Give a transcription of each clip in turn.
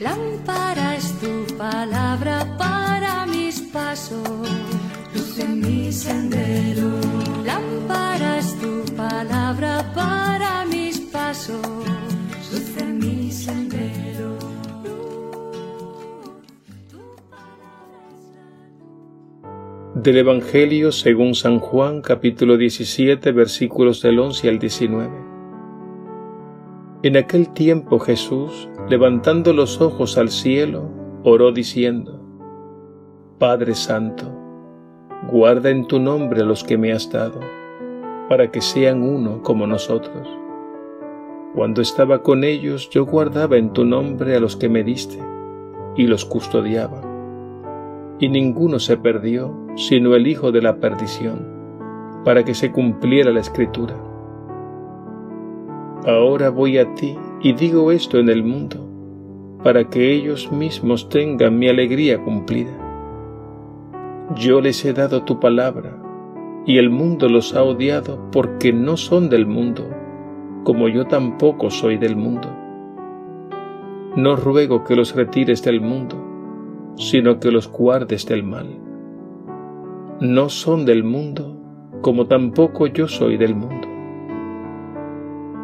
Lámpara es tu palabra para mis pasos, luz en mi sendero. Lámpara es tu palabra para mis pasos, luz en mi sendero. Del Evangelio según San Juan capítulo 17 versículos del 11 al 19. En aquel tiempo Jesús, levantando los ojos al cielo, oró diciendo, Padre Santo, guarda en tu nombre a los que me has dado, para que sean uno como nosotros. Cuando estaba con ellos yo guardaba en tu nombre a los que me diste, y los custodiaba y ninguno se perdió sino el Hijo de la perdición, para que se cumpliera la escritura. Ahora voy a ti y digo esto en el mundo, para que ellos mismos tengan mi alegría cumplida. Yo les he dado tu palabra, y el mundo los ha odiado porque no son del mundo, como yo tampoco soy del mundo. No ruego que los retires del mundo, sino que los guardes del mal. No son del mundo, como tampoco yo soy del mundo.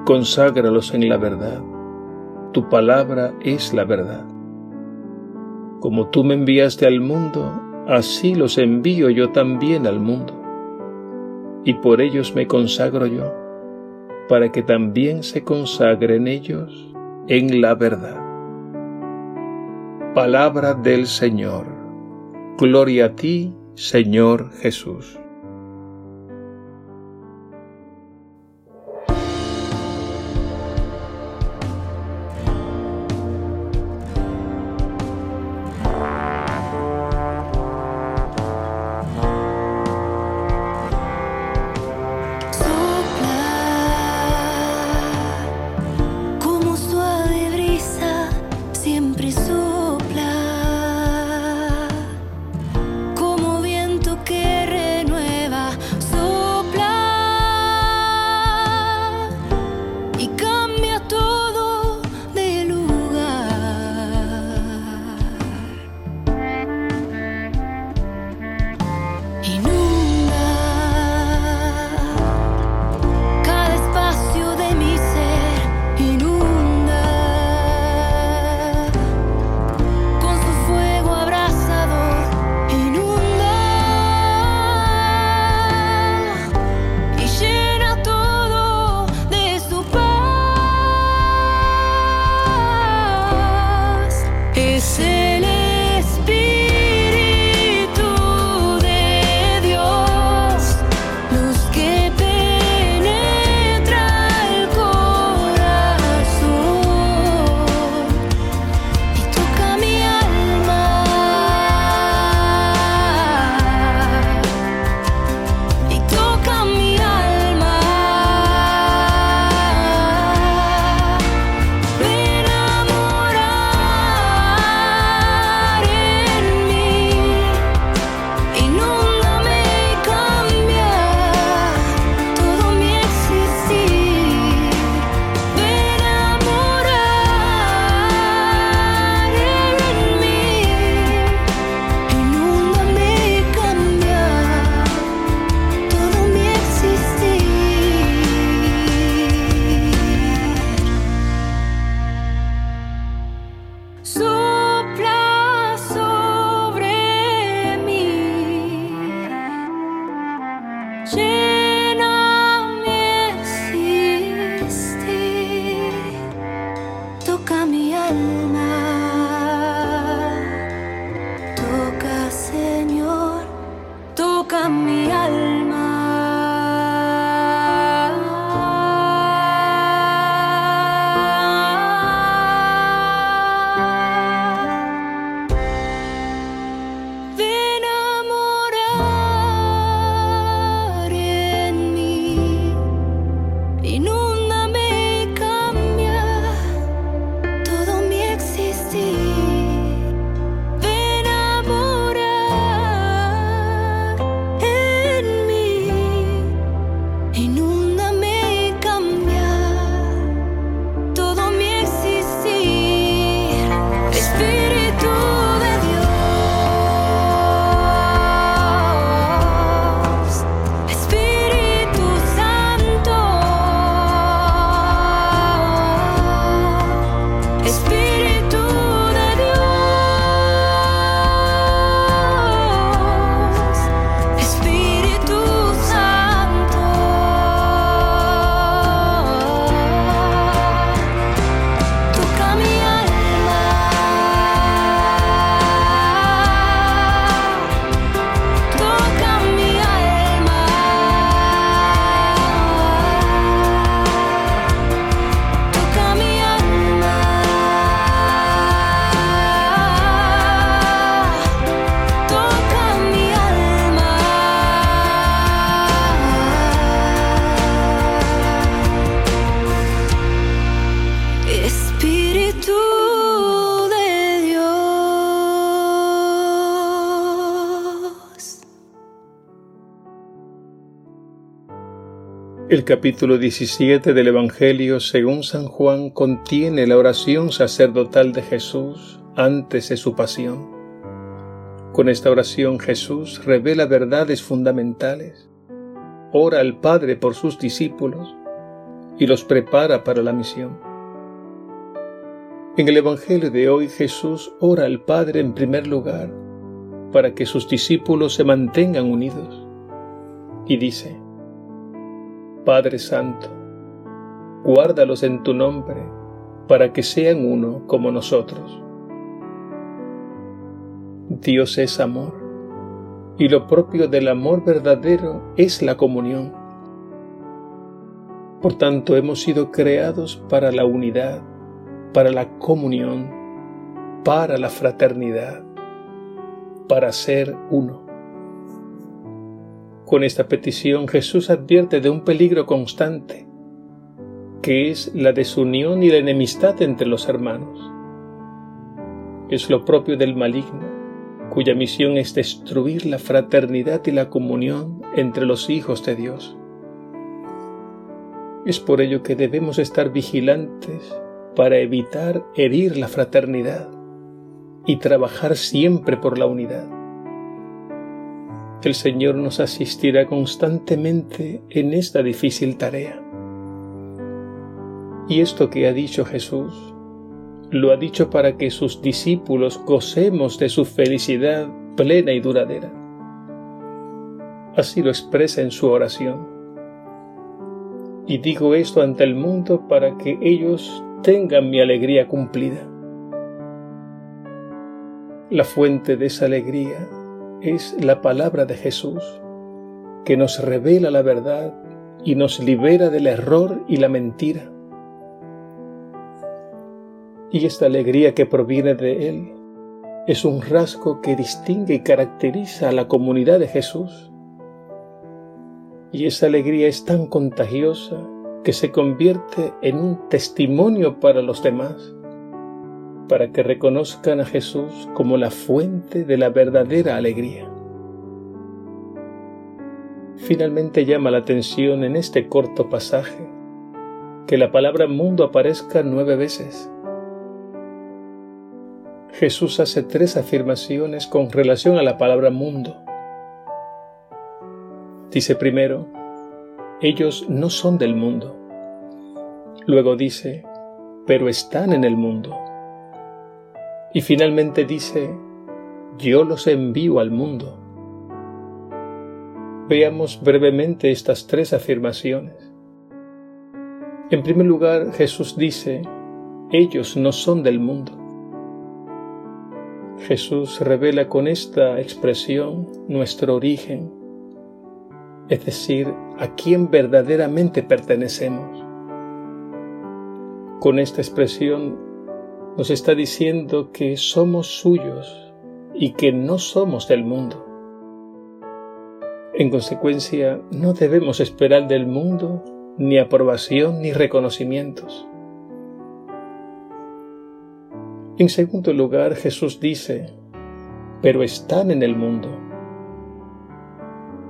Conságralos en la verdad. Tu palabra es la verdad. Como tú me enviaste al mundo, así los envío yo también al mundo. Y por ellos me consagro yo, para que también se consagren ellos en la verdad. Palabra del Señor. Gloria a ti, Señor Jesús. El capítulo 17 del Evangelio según San Juan contiene la oración sacerdotal de Jesús antes de su pasión. Con esta oración Jesús revela verdades fundamentales, ora al Padre por sus discípulos y los prepara para la misión. En el Evangelio de hoy Jesús ora al Padre en primer lugar para que sus discípulos se mantengan unidos y dice, Padre Santo, guárdalos en tu nombre, para que sean uno como nosotros. Dios es amor, y lo propio del amor verdadero es la comunión. Por tanto, hemos sido creados para la unidad, para la comunión, para la fraternidad, para ser uno. Con esta petición Jesús advierte de un peligro constante, que es la desunión y la enemistad entre los hermanos. Es lo propio del maligno, cuya misión es destruir la fraternidad y la comunión entre los hijos de Dios. Es por ello que debemos estar vigilantes para evitar herir la fraternidad y trabajar siempre por la unidad el Señor nos asistirá constantemente en esta difícil tarea. Y esto que ha dicho Jesús, lo ha dicho para que sus discípulos gocemos de su felicidad plena y duradera. Así lo expresa en su oración. Y digo esto ante el mundo para que ellos tengan mi alegría cumplida. La fuente de esa alegría es la palabra de Jesús, que nos revela la verdad y nos libera del error y la mentira. Y esta alegría que proviene de Él es un rasgo que distingue y caracteriza a la comunidad de Jesús. Y esa alegría es tan contagiosa que se convierte en un testimonio para los demás para que reconozcan a Jesús como la fuente de la verdadera alegría. Finalmente llama la atención en este corto pasaje que la palabra mundo aparezca nueve veces. Jesús hace tres afirmaciones con relación a la palabra mundo. Dice primero, ellos no son del mundo. Luego dice, pero están en el mundo. Y finalmente dice, yo los envío al mundo. Veamos brevemente estas tres afirmaciones. En primer lugar, Jesús dice, ellos no son del mundo. Jesús revela con esta expresión nuestro origen, es decir, a quién verdaderamente pertenecemos. Con esta expresión nos está diciendo que somos suyos y que no somos del mundo. En consecuencia, no debemos esperar del mundo ni aprobación ni reconocimientos. En segundo lugar, Jesús dice, pero están en el mundo.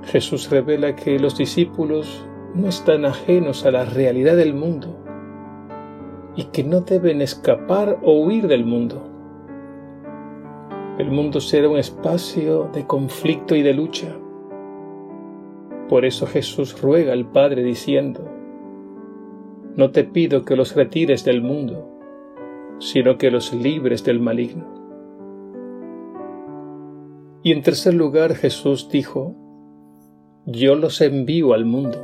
Jesús revela que los discípulos no están ajenos a la realidad del mundo, y que no deben escapar o huir del mundo. El mundo será un espacio de conflicto y de lucha. Por eso Jesús ruega al Padre diciendo, No te pido que los retires del mundo, sino que los libres del maligno. Y en tercer lugar Jesús dijo, Yo los envío al mundo.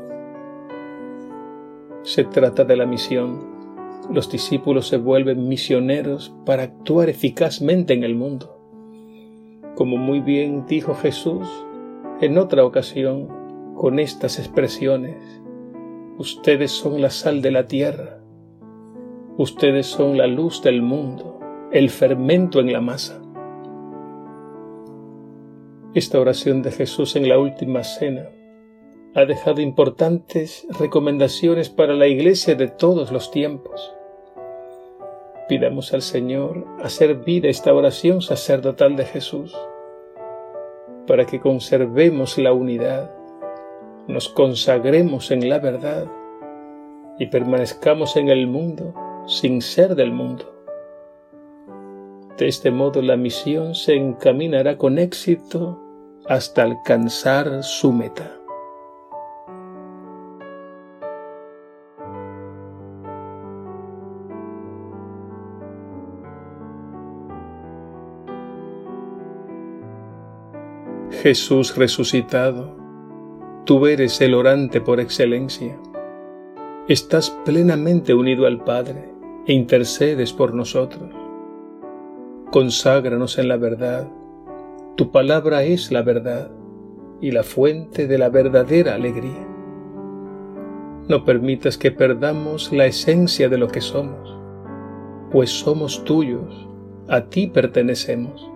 Se trata de la misión los discípulos se vuelven misioneros para actuar eficazmente en el mundo. Como muy bien dijo Jesús en otra ocasión con estas expresiones, ustedes son la sal de la tierra, ustedes son la luz del mundo, el fermento en la masa. Esta oración de Jesús en la última cena ha dejado importantes recomendaciones para la Iglesia de todos los tiempos. Pidamos al Señor hacer vida esta oración sacerdotal de Jesús, para que conservemos la unidad, nos consagremos en la verdad y permanezcamos en el mundo sin ser del mundo. De este modo la misión se encaminará con éxito hasta alcanzar su meta. Jesús resucitado, tú eres el orante por excelencia. Estás plenamente unido al Padre e intercedes por nosotros. Conságranos en la verdad. Tu palabra es la verdad y la fuente de la verdadera alegría. No permitas que perdamos la esencia de lo que somos, pues somos tuyos, a ti pertenecemos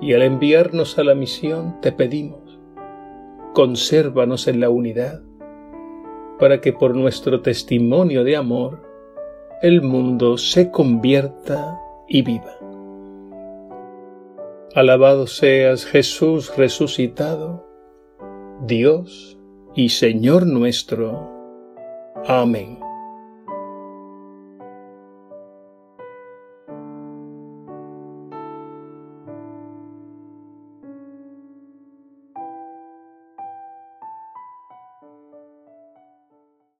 y al enviarnos a la misión te pedimos, consérvanos en la unidad, para que por nuestro testimonio de amor el mundo se convierta y viva. Alabado seas Jesús resucitado, Dios y Señor nuestro. Amén.